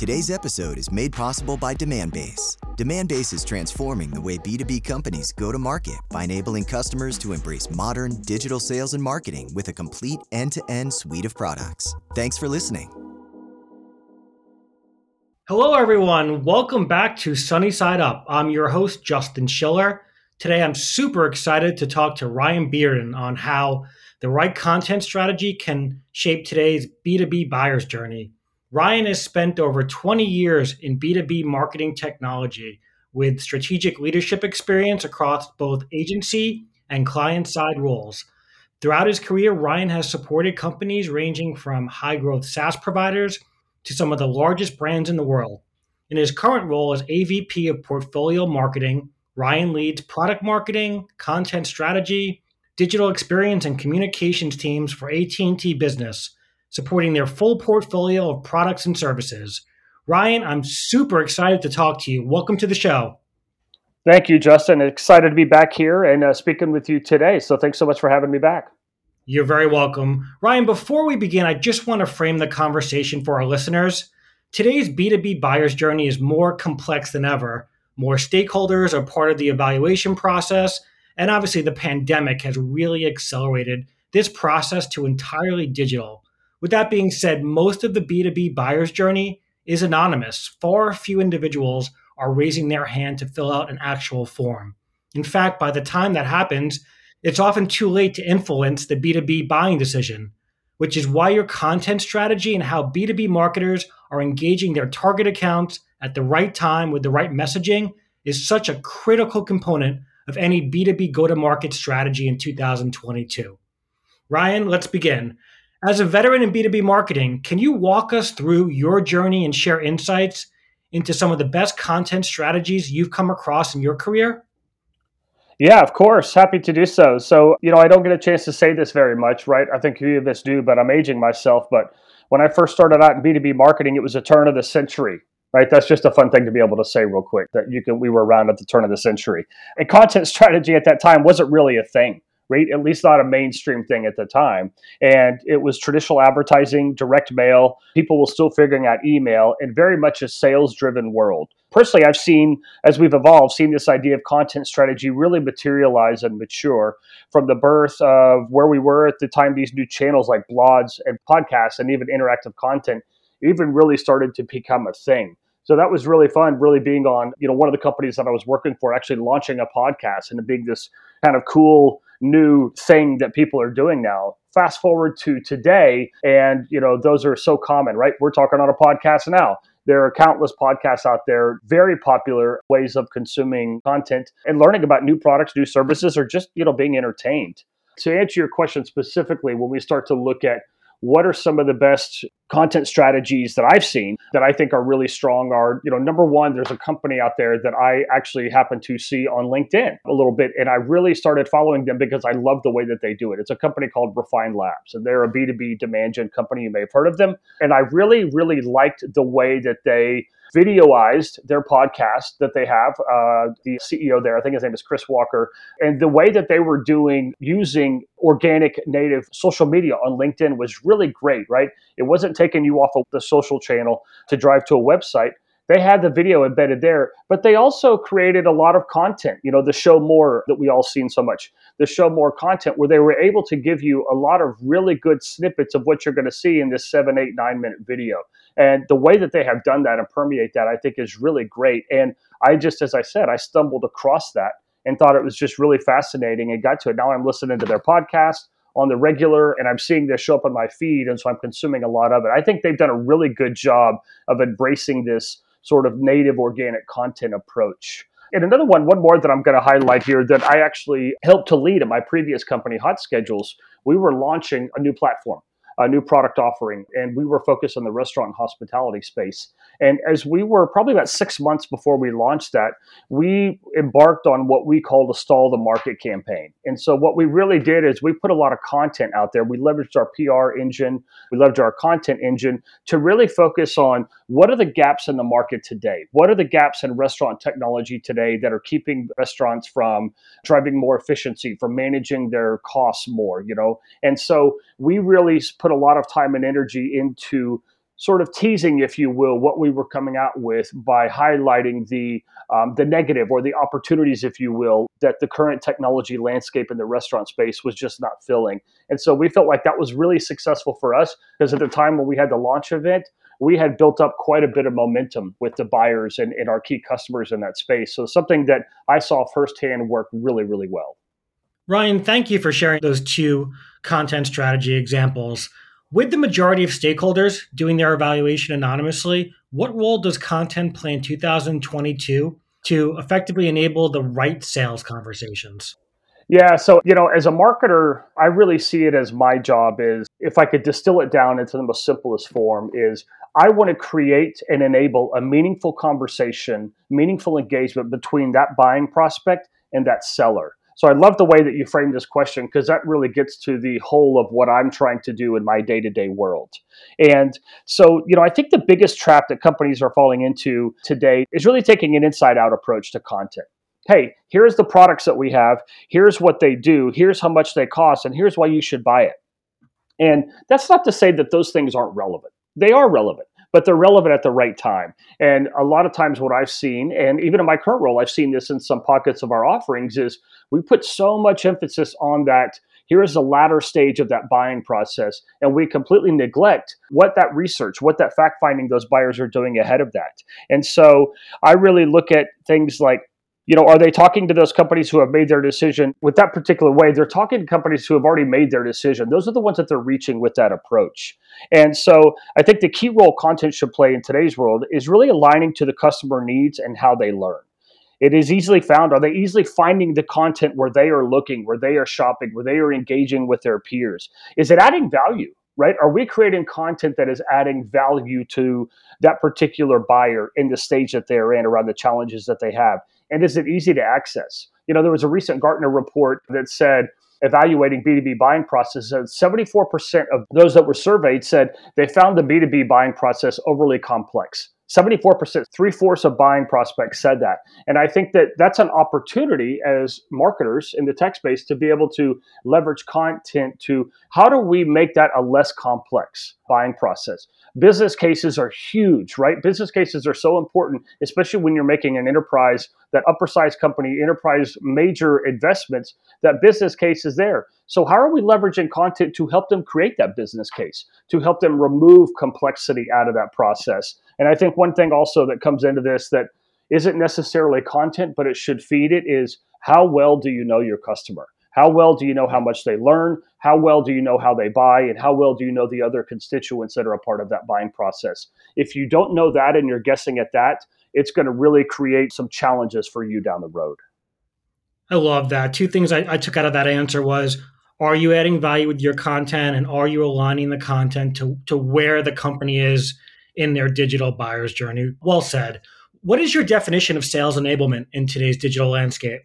Today's episode is made possible by Demandbase. Demandbase is transforming the way B2B companies go to market by enabling customers to embrace modern digital sales and marketing with a complete end to end suite of products. Thanks for listening. Hello, everyone. Welcome back to Sunny Side Up. I'm your host, Justin Schiller. Today, I'm super excited to talk to Ryan Bearden on how the right content strategy can shape today's B2B buyer's journey. Ryan has spent over 20 years in B2B marketing technology with strategic leadership experience across both agency and client side roles. Throughout his career, Ryan has supported companies ranging from high growth SaaS providers to some of the largest brands in the world. In his current role as AVP of Portfolio Marketing, Ryan leads product marketing, content strategy, digital experience, and communications teams for AT&T Business supporting their full portfolio of products and services. Ryan, I'm super excited to talk to you. Welcome to the show. Thank you, Justin. Excited to be back here and uh, speaking with you today. So thanks so much for having me back. You're very welcome. Ryan, before we begin, I just want to frame the conversation for our listeners. Today's B2B buyer's journey is more complex than ever. More stakeholders are part of the evaluation process. And obviously, the pandemic has really accelerated this process to entirely digital. With that being said, most of the B2B buyer's journey is anonymous. Far few individuals are raising their hand to fill out an actual form. In fact, by the time that happens, it's often too late to influence the B2B buying decision, which is why your content strategy and how B2B marketers are engaging their target accounts at the right time with the right messaging is such a critical component of any B2B go to market strategy in 2022. Ryan, let's begin. As a veteran in B2B marketing, can you walk us through your journey and share insights into some of the best content strategies you've come across in your career? Yeah, of course. Happy to do so. So, you know, I don't get a chance to say this very much, right? I think few of us do, but I'm aging myself. But when I first started out in B2B marketing, it was a turn of the century, right? That's just a fun thing to be able to say real quick that you can, we were around at the turn of the century. And content strategy at that time wasn't really a thing right? At least not a mainstream thing at the time. And it was traditional advertising, direct mail. People were still figuring out email and very much a sales driven world. Personally, I've seen, as we've evolved, seen this idea of content strategy really materialize and mature from the birth of where we were at the time these new channels like blogs and podcasts and even interactive content even really started to become a thing. So that was really fun, really being on, you know, one of the companies that I was working for actually launching a podcast and being this kind of cool new thing that people are doing now. Fast forward to today, and you know those are so common, right? We're talking on a podcast now. There are countless podcasts out there, very popular ways of consuming content and learning about new products, new services, or just you know being entertained. To answer your question specifically, when we start to look at what are some of the best content strategies that I've seen that I think are really strong are, you know, number one, there's a company out there that I actually happen to see on LinkedIn a little bit. And I really started following them because I love the way that they do it. It's a company called Refine Labs, and they're a B2B demand gen company. You may have heard of them. And I really, really liked the way that they videoized their podcast that they have. Uh, the CEO there, I think his name is Chris Walker, and the way that they were doing using organic native social media on LinkedIn was really great, right? It wasn't taking you off of the social channel to drive to a website. They had the video embedded there, but they also created a lot of content, you know, the show more that we all seen so much, the show more content where they were able to give you a lot of really good snippets of what you're going to see in this seven, eight, nine minute video. And the way that they have done that and permeate that, I think, is really great. And I just, as I said, I stumbled across that and thought it was just really fascinating and got to it. Now I'm listening to their podcast on the regular and I'm seeing this show up on my feed. And so I'm consuming a lot of it. I think they've done a really good job of embracing this sort of native organic content approach. And another one, one more that I'm going to highlight here that I actually helped to lead at my previous company, HotSchedules, we were launching a new platform a new product offering, and we were focused on the restaurant and hospitality space. And as we were probably about six months before we launched that, we embarked on what we called a stall the market campaign. And so what we really did is we put a lot of content out there. We leveraged our PR engine, we leveraged our content engine to really focus on what are the gaps in the market today? What are the gaps in restaurant technology today that are keeping restaurants from driving more efficiency, from managing their costs more, you know? And so we really put a lot of time and energy into sort of teasing, if you will, what we were coming out with by highlighting the um, the negative or the opportunities, if you will, that the current technology landscape in the restaurant space was just not filling. And so we felt like that was really successful for us because at the time when we had the launch event, we had built up quite a bit of momentum with the buyers and, and our key customers in that space. So something that I saw firsthand work really, really well. Ryan, thank you for sharing those two content strategy examples. With the majority of stakeholders doing their evaluation anonymously, what role does content play in 2022 to effectively enable the right sales conversations? Yeah, so you know, as a marketer, I really see it as my job is if I could distill it down into the most simplest form is I want to create and enable a meaningful conversation, meaningful engagement between that buying prospect and that seller. So I love the way that you frame this question because that really gets to the whole of what I'm trying to do in my day to day world. And so, you know, I think the biggest trap that companies are falling into today is really taking an inside out approach to content. Hey, here's the products that we have. Here's what they do. Here's how much they cost. And here's why you should buy it. And that's not to say that those things aren't relevant. They are relevant but they're relevant at the right time. And a lot of times, what I've seen, and even in my current role, I've seen this in some pockets of our offerings, is we put so much emphasis on that. Here is the latter stage of that buying process, and we completely neglect what that research, what that fact finding those buyers are doing ahead of that. And so I really look at things like you know, are they talking to those companies who have made their decision with that particular way? They're talking to companies who have already made their decision. Those are the ones that they're reaching with that approach. And so I think the key role content should play in today's world is really aligning to the customer needs and how they learn. It is easily found. Are they easily finding the content where they are looking, where they are shopping, where they are engaging with their peers? Is it adding value? right? Are we creating content that is adding value to that particular buyer in the stage that they're in around the challenges that they have? And is it easy to access? You know, there was a recent Gartner report that said evaluating B2B buying processes, uh, 74% of those that were surveyed said they found the B2B buying process overly complex. 74%, three fourths of buying prospects said that. And I think that that's an opportunity as marketers in the tech space to be able to leverage content to how do we make that a less complex buying process? Business cases are huge, right? Business cases are so important, especially when you're making an enterprise, that upper size company, enterprise major investments, that business case is there. So, how are we leveraging content to help them create that business case, to help them remove complexity out of that process? And I think one thing also that comes into this that isn't necessarily content, but it should feed it is how well do you know your customer? How well do you know how much they learn? How well do you know how they buy? And how well do you know the other constituents that are a part of that buying process? If you don't know that and you're guessing at that, it's going to really create some challenges for you down the road. I love that. Two things I, I took out of that answer was are you adding value with your content and are you aligning the content to, to where the company is in their digital buyer's journey? Well said. What is your definition of sales enablement in today's digital landscape?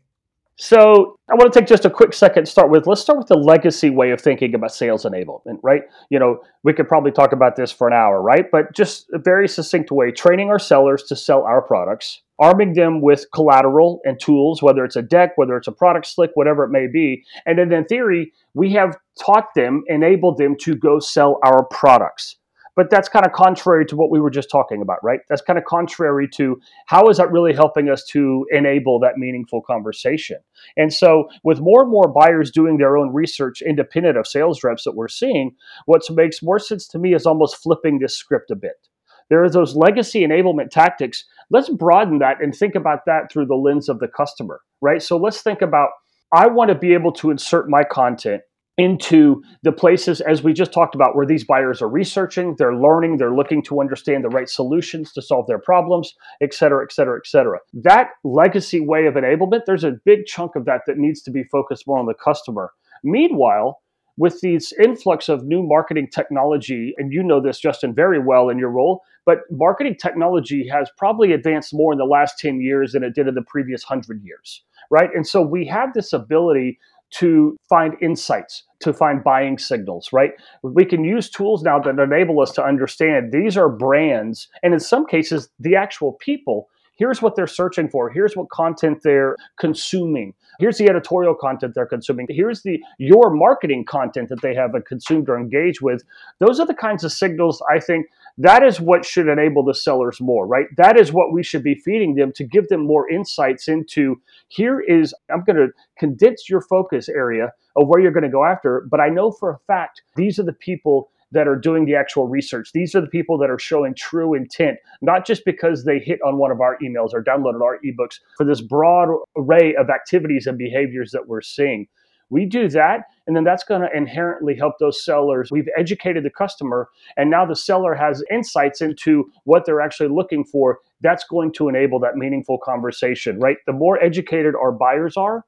So I want to take just a quick second to start with. Let's start with the legacy way of thinking about sales enablement, right? You know, we could probably talk about this for an hour, right? But just a very succinct way, training our sellers to sell our products, arming them with collateral and tools, whether it's a deck, whether it's a product slick, whatever it may be. And then in theory, we have taught them, enabled them to go sell our products. But that's kind of contrary to what we were just talking about, right? That's kind of contrary to how is that really helping us to enable that meaningful conversation? And so, with more and more buyers doing their own research independent of sales reps that we're seeing, what makes more sense to me is almost flipping this script a bit. There are those legacy enablement tactics. Let's broaden that and think about that through the lens of the customer, right? So, let's think about I want to be able to insert my content into the places as we just talked about where these buyers are researching they're learning they're looking to understand the right solutions to solve their problems et cetera et cetera et cetera that legacy way of enablement there's a big chunk of that that needs to be focused more on the customer meanwhile with these influx of new marketing technology, and you know this, Justin, very well in your role, but marketing technology has probably advanced more in the last 10 years than it did in the previous 100 years, right? And so we have this ability to find insights, to find buying signals, right? We can use tools now that enable us to understand these are brands, and in some cases, the actual people. Here's what they're searching for. Here's what content they're consuming here's the editorial content they're consuming. Here's the your marketing content that they have consumed or engaged with. Those are the kinds of signals i think that is what should enable the sellers more right? That is what we should be feeding them to give them more insights into here is i'm going to condense your focus area of where you're going to go after but i know for a fact these are the people that are doing the actual research. These are the people that are showing true intent, not just because they hit on one of our emails or downloaded our ebooks for this broad array of activities and behaviors that we're seeing. We do that, and then that's going to inherently help those sellers. We've educated the customer, and now the seller has insights into what they're actually looking for. That's going to enable that meaningful conversation, right? The more educated our buyers are,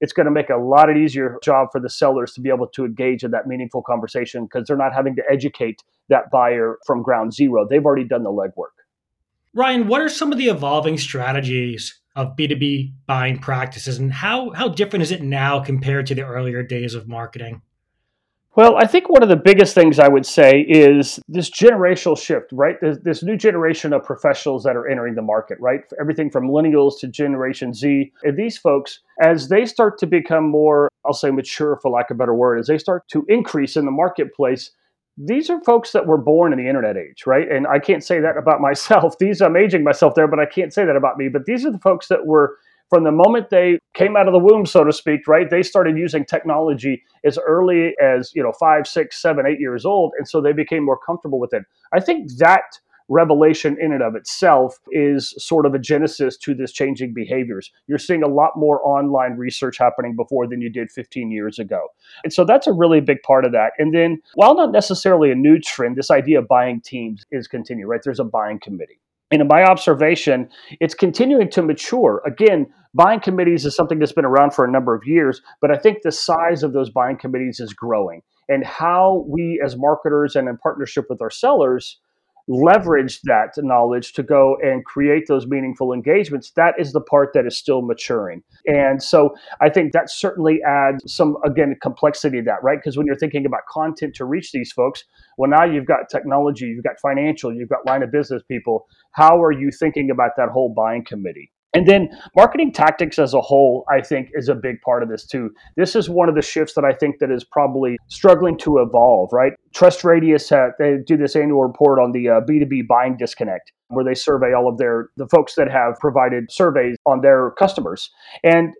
it's going to make a lot of easier job for the sellers to be able to engage in that meaningful conversation because they're not having to educate that buyer from ground zero. They've already done the legwork. Ryan, what are some of the evolving strategies of B2B buying practices and how, how different is it now compared to the earlier days of marketing? Well, I think one of the biggest things I would say is this generational shift, right? This, this, new generation of professionals that are entering the market, right? Everything from millennials to Generation Z. And these folks, as they start to become more, I'll say mature for lack of a better word, as they start to increase in the marketplace, these are folks that were born in the internet age, right? And I can't say that about myself. These I'm aging myself there, but I can't say that about me. But these are the folks that were from the moment they came out of the womb, so to speak, right? They started using technology as early as, you know, five, six, seven, eight years old. And so they became more comfortable with it. I think that revelation in and of itself is sort of a genesis to this changing behaviors. You're seeing a lot more online research happening before than you did 15 years ago. And so that's a really big part of that. And then, while not necessarily a new trend, this idea of buying teams is continuing, right? There's a buying committee. And in my observation, it's continuing to mature. Again, buying committees is something that's been around for a number of years, but I think the size of those buying committees is growing. And how we, as marketers and in partnership with our sellers, leverage that knowledge to go and create those meaningful engagements, that is the part that is still maturing. And so I think that certainly adds some, again, complexity to that, right? Because when you're thinking about content to reach these folks, well, now you've got technology, you've got financial, you've got line of business people. How are you thinking about that whole buying committee? And then marketing tactics as a whole, I think, is a big part of this too. This is one of the shifts that I think that is probably struggling to evolve, right? TrustRadius, uh, they do this annual report on the uh, B2B buying disconnect, where they survey all of their, the folks that have provided surveys on their customers. And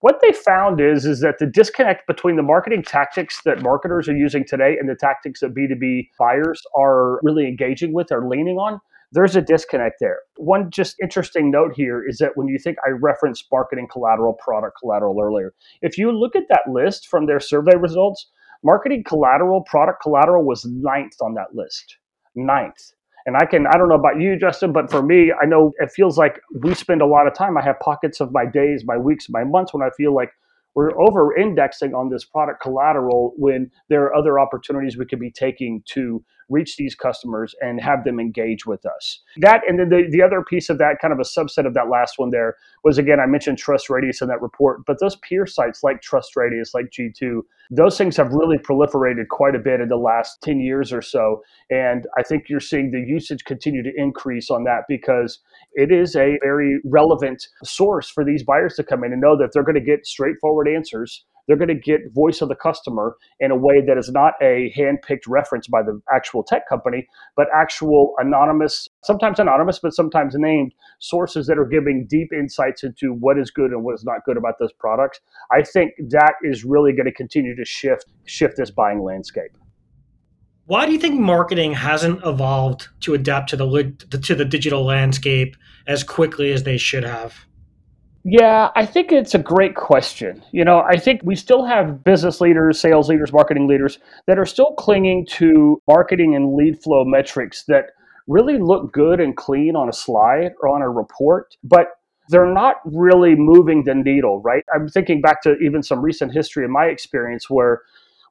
what they found is, is that the disconnect between the marketing tactics that marketers are using today and the tactics that B2B buyers are really engaging with or leaning on there's a disconnect there. One just interesting note here is that when you think I referenced marketing collateral, product collateral earlier, if you look at that list from their survey results, marketing collateral, product collateral was ninth on that list. Ninth. And I can, I don't know about you, Justin, but for me, I know it feels like we spend a lot of time. I have pockets of my days, my weeks, my months when I feel like we're over indexing on this product collateral when there are other opportunities we could be taking to reach these customers and have them engage with us. That and then the, the other piece of that, kind of a subset of that last one there, was again, I mentioned TrustRadius in that report, but those peer sites like TrustRadius, like G2, those things have really proliferated quite a bit in the last 10 years or so. And I think you're seeing the usage continue to increase on that because it is a very relevant source for these buyers to come in and know that they're going to get straightforward answers they're going to get voice of the customer in a way that is not a hand-picked reference by the actual tech company, but actual anonymous, sometimes anonymous, but sometimes named sources that are giving deep insights into what is good and what is not good about those products. I think that is really going to continue to shift shift this buying landscape. Why do you think marketing hasn't evolved to adapt to the to the digital landscape as quickly as they should have? Yeah, I think it's a great question. You know, I think we still have business leaders, sales leaders, marketing leaders that are still clinging to marketing and lead flow metrics that really look good and clean on a slide or on a report, but they're not really moving the needle, right? I'm thinking back to even some recent history in my experience where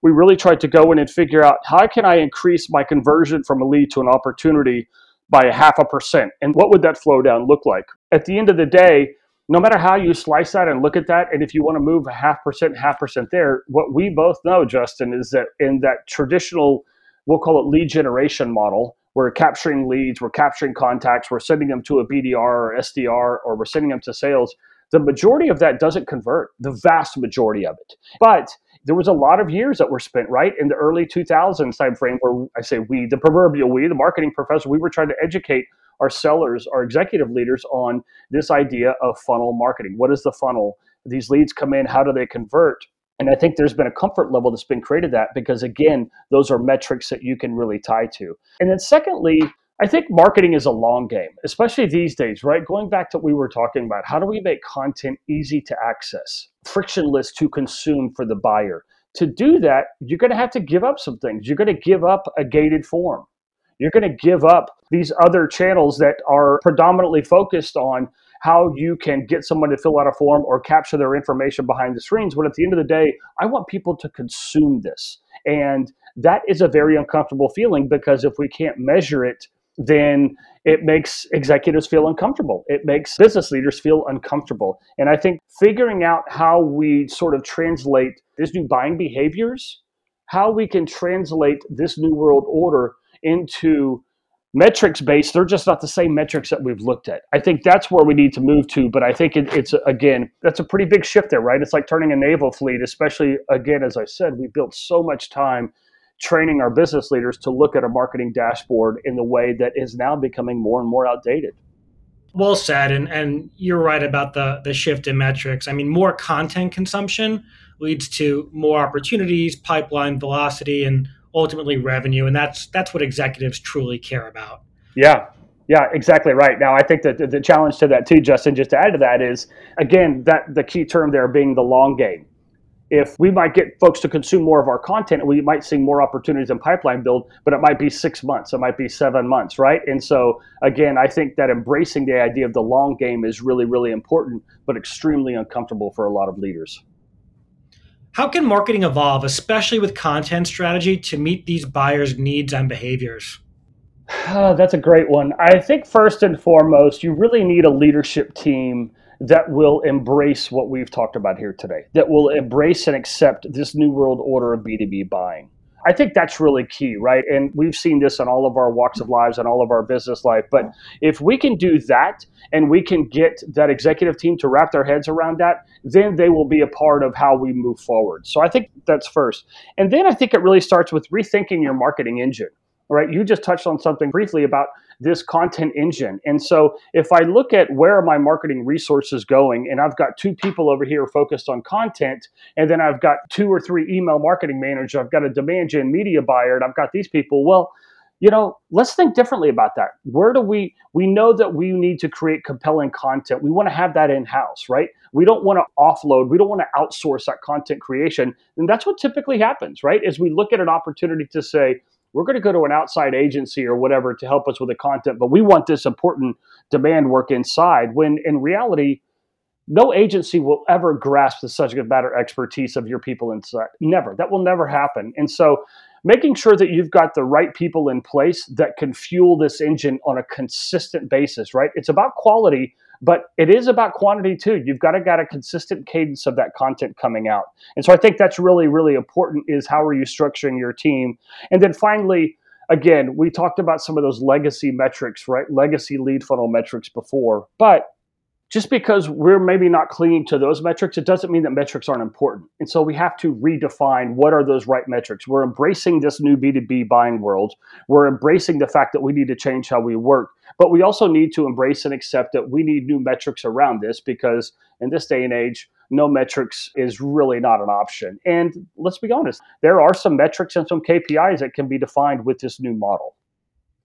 we really tried to go in and figure out how can I increase my conversion from a lead to an opportunity by a half a percent? And what would that flow down look like? At the end of the day, no matter how you slice that and look at that, and if you want to move a half percent, half percent there, what we both know, Justin, is that in that traditional, we'll call it lead generation model, we're capturing leads, we're capturing contacts, we're sending them to a BDR or SDR, or we're sending them to sales. The majority of that doesn't convert, the vast majority of it. But there was a lot of years that were spent right in the early 2000s timeframe where I say we, the proverbial we, the marketing professor, we were trying to educate our sellers, our executive leaders on this idea of funnel marketing. What is the funnel? These leads come in, how do they convert? And I think there's been a comfort level that's been created that because again, those are metrics that you can really tie to. And then secondly, I think marketing is a long game, especially these days, right? Going back to what we were talking about, how do we make content easy to access, frictionless to consume for the buyer? To do that, you're going to have to give up some things. You're going to give up a gated form. You're going to give up these other channels that are predominantly focused on how you can get someone to fill out a form or capture their information behind the screens. But at the end of the day, I want people to consume this. And that is a very uncomfortable feeling because if we can't measure it, then it makes executives feel uncomfortable. It makes business leaders feel uncomfortable. And I think figuring out how we sort of translate these new buying behaviors, how we can translate this new world order into metrics based they're just not the same metrics that we've looked at. I think that's where we need to move to but i think it, it's again that's a pretty big shift there right? It's like turning a naval fleet especially again as i said we built so much time training our business leaders to look at a marketing dashboard in the way that is now becoming more and more outdated. Well said and and you're right about the the shift in metrics. I mean more content consumption leads to more opportunities pipeline velocity and ultimately revenue, and that's that's what executives truly care about. Yeah, yeah, exactly right. Now, I think that the, challenge to that too, Justin, just to add to that is again that the key term there being the long game. If we might get folks to consume more of our content, we might see more opportunities in pipeline build, but it might be six months, it might be seven months, right? And so, again, I think that embracing the idea of the long game is really, really important, but extremely uncomfortable for a lot of leaders. How can marketing evolve, especially with content strategy, to meet these buyers' needs and behaviors? Oh, that's a great one. I think first and foremost, you really need a leadership team that will embrace what we've talked about here today, that will embrace and accept this new world order of B2B buying. I think that's really key, right? And we've seen this in all of our walks of lives and all of our business life. But if we can do that and we can get that executive team to wrap their heads around that, then they will be a part of how we move forward. So I think that's first. And then I think it really starts with rethinking your marketing engine, right? You just touched on something briefly about this content engine. And so if I look at where my marketing resources going, and I've got two people over here focused on content, and then I've got two or three email marketing managers, I've got a demand gen media buyer, and I've got these people. Well, you know, let's think differently about that. Where do we we know that we need to create compelling content. We want to have that in-house, right? We don't want to offload, we don't want to outsource that content creation. And that's what typically happens, right? As we look at an opportunity to say, we're going to go to an outside agency or whatever to help us with the content, but we want this important demand work inside. When in reality, no agency will ever grasp the subject matter expertise of your people inside. Never. That will never happen. And so, making sure that you've got the right people in place that can fuel this engine on a consistent basis, right? It's about quality, but it is about quantity too. You've got to got a consistent cadence of that content coming out. And so I think that's really, really important is how are you structuring your team? And then finally, again, we talked about some of those legacy metrics, right? Legacy lead funnel metrics before, but just because we're maybe not clinging to those metrics, it doesn't mean that metrics aren't important. And so we have to redefine what are those right metrics. We're embracing this new B2B buying world. We're embracing the fact that we need to change how we work. But we also need to embrace and accept that we need new metrics around this because in this day and age, no metrics is really not an option. And let's be honest, there are some metrics and some KPIs that can be defined with this new model.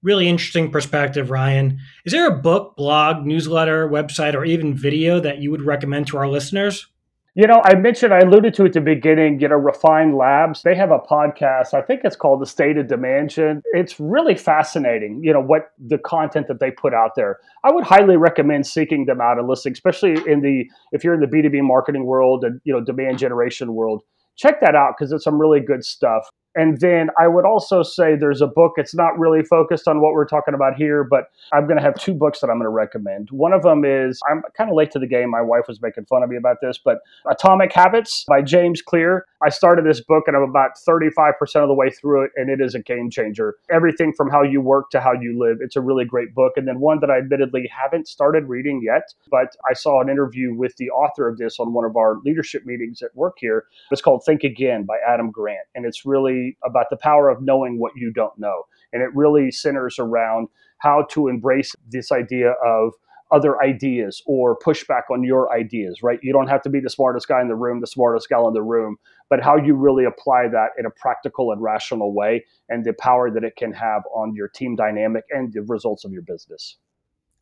Really interesting perspective, Ryan. Is there a book, blog, newsletter, website, or even video that you would recommend to our listeners? You know, I mentioned, I alluded to at the beginning, you know, Refine Labs, they have a podcast. I think it's called The State of Gen. It's really fascinating, you know, what the content that they put out there. I would highly recommend seeking them out and listening, especially in the, if you're in the B2B marketing world and, you know, demand generation world check that out because it's some really good stuff. And then I would also say there's a book. It's not really focused on what we're talking about here, but I'm going to have two books that I'm going to recommend. One of them is I'm kind of late to the game. My wife was making fun of me about this, but Atomic Habits by James Clear. I started this book and I'm about 35% of the way through it, and it is a game changer. Everything from how you work to how you live. It's a really great book. And then one that I admittedly haven't started reading yet, but I saw an interview with the author of this on one of our leadership meetings at work here. It's called Think Again by Adam Grant. And it's really about the power of knowing what you don't know. And it really centers around how to embrace this idea of other ideas or pushback on your ideas, right? You don't have to be the smartest guy in the room, the smartest gal in the room, but how you really apply that in a practical and rational way and the power that it can have on your team dynamic and the results of your business.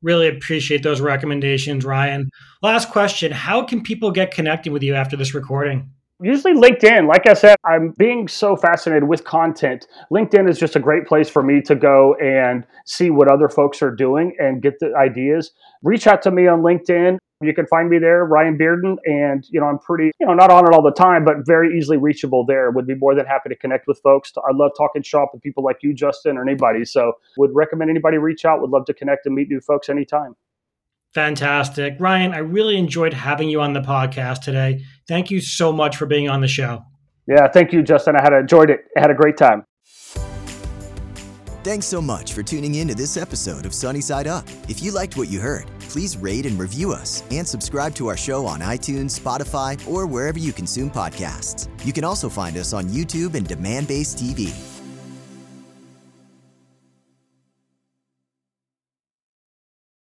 Really appreciate those recommendations, Ryan. Last question How can people get connected with you after this recording? Usually LinkedIn. Like I said, I'm being so fascinated with content. LinkedIn is just a great place for me to go and see what other folks are doing and get the ideas. Reach out to me on LinkedIn. You can find me there, Ryan Bearden, and you know I'm pretty, you know, not on it all the time, but very easily reachable there. Would be more than happy to connect with folks. I love talking shop with people like you, Justin, or anybody. So would recommend anybody reach out. Would love to connect and meet new folks anytime. Fantastic. Ryan, I really enjoyed having you on the podcast today. Thank you so much for being on the show. Yeah, thank you, Justin. I had enjoyed it. I had a great time. Thanks so much for tuning in to this episode of Sunny Side Up. If you liked what you heard, please rate and review us and subscribe to our show on iTunes, Spotify, or wherever you consume podcasts. You can also find us on YouTube and Demandbase TV.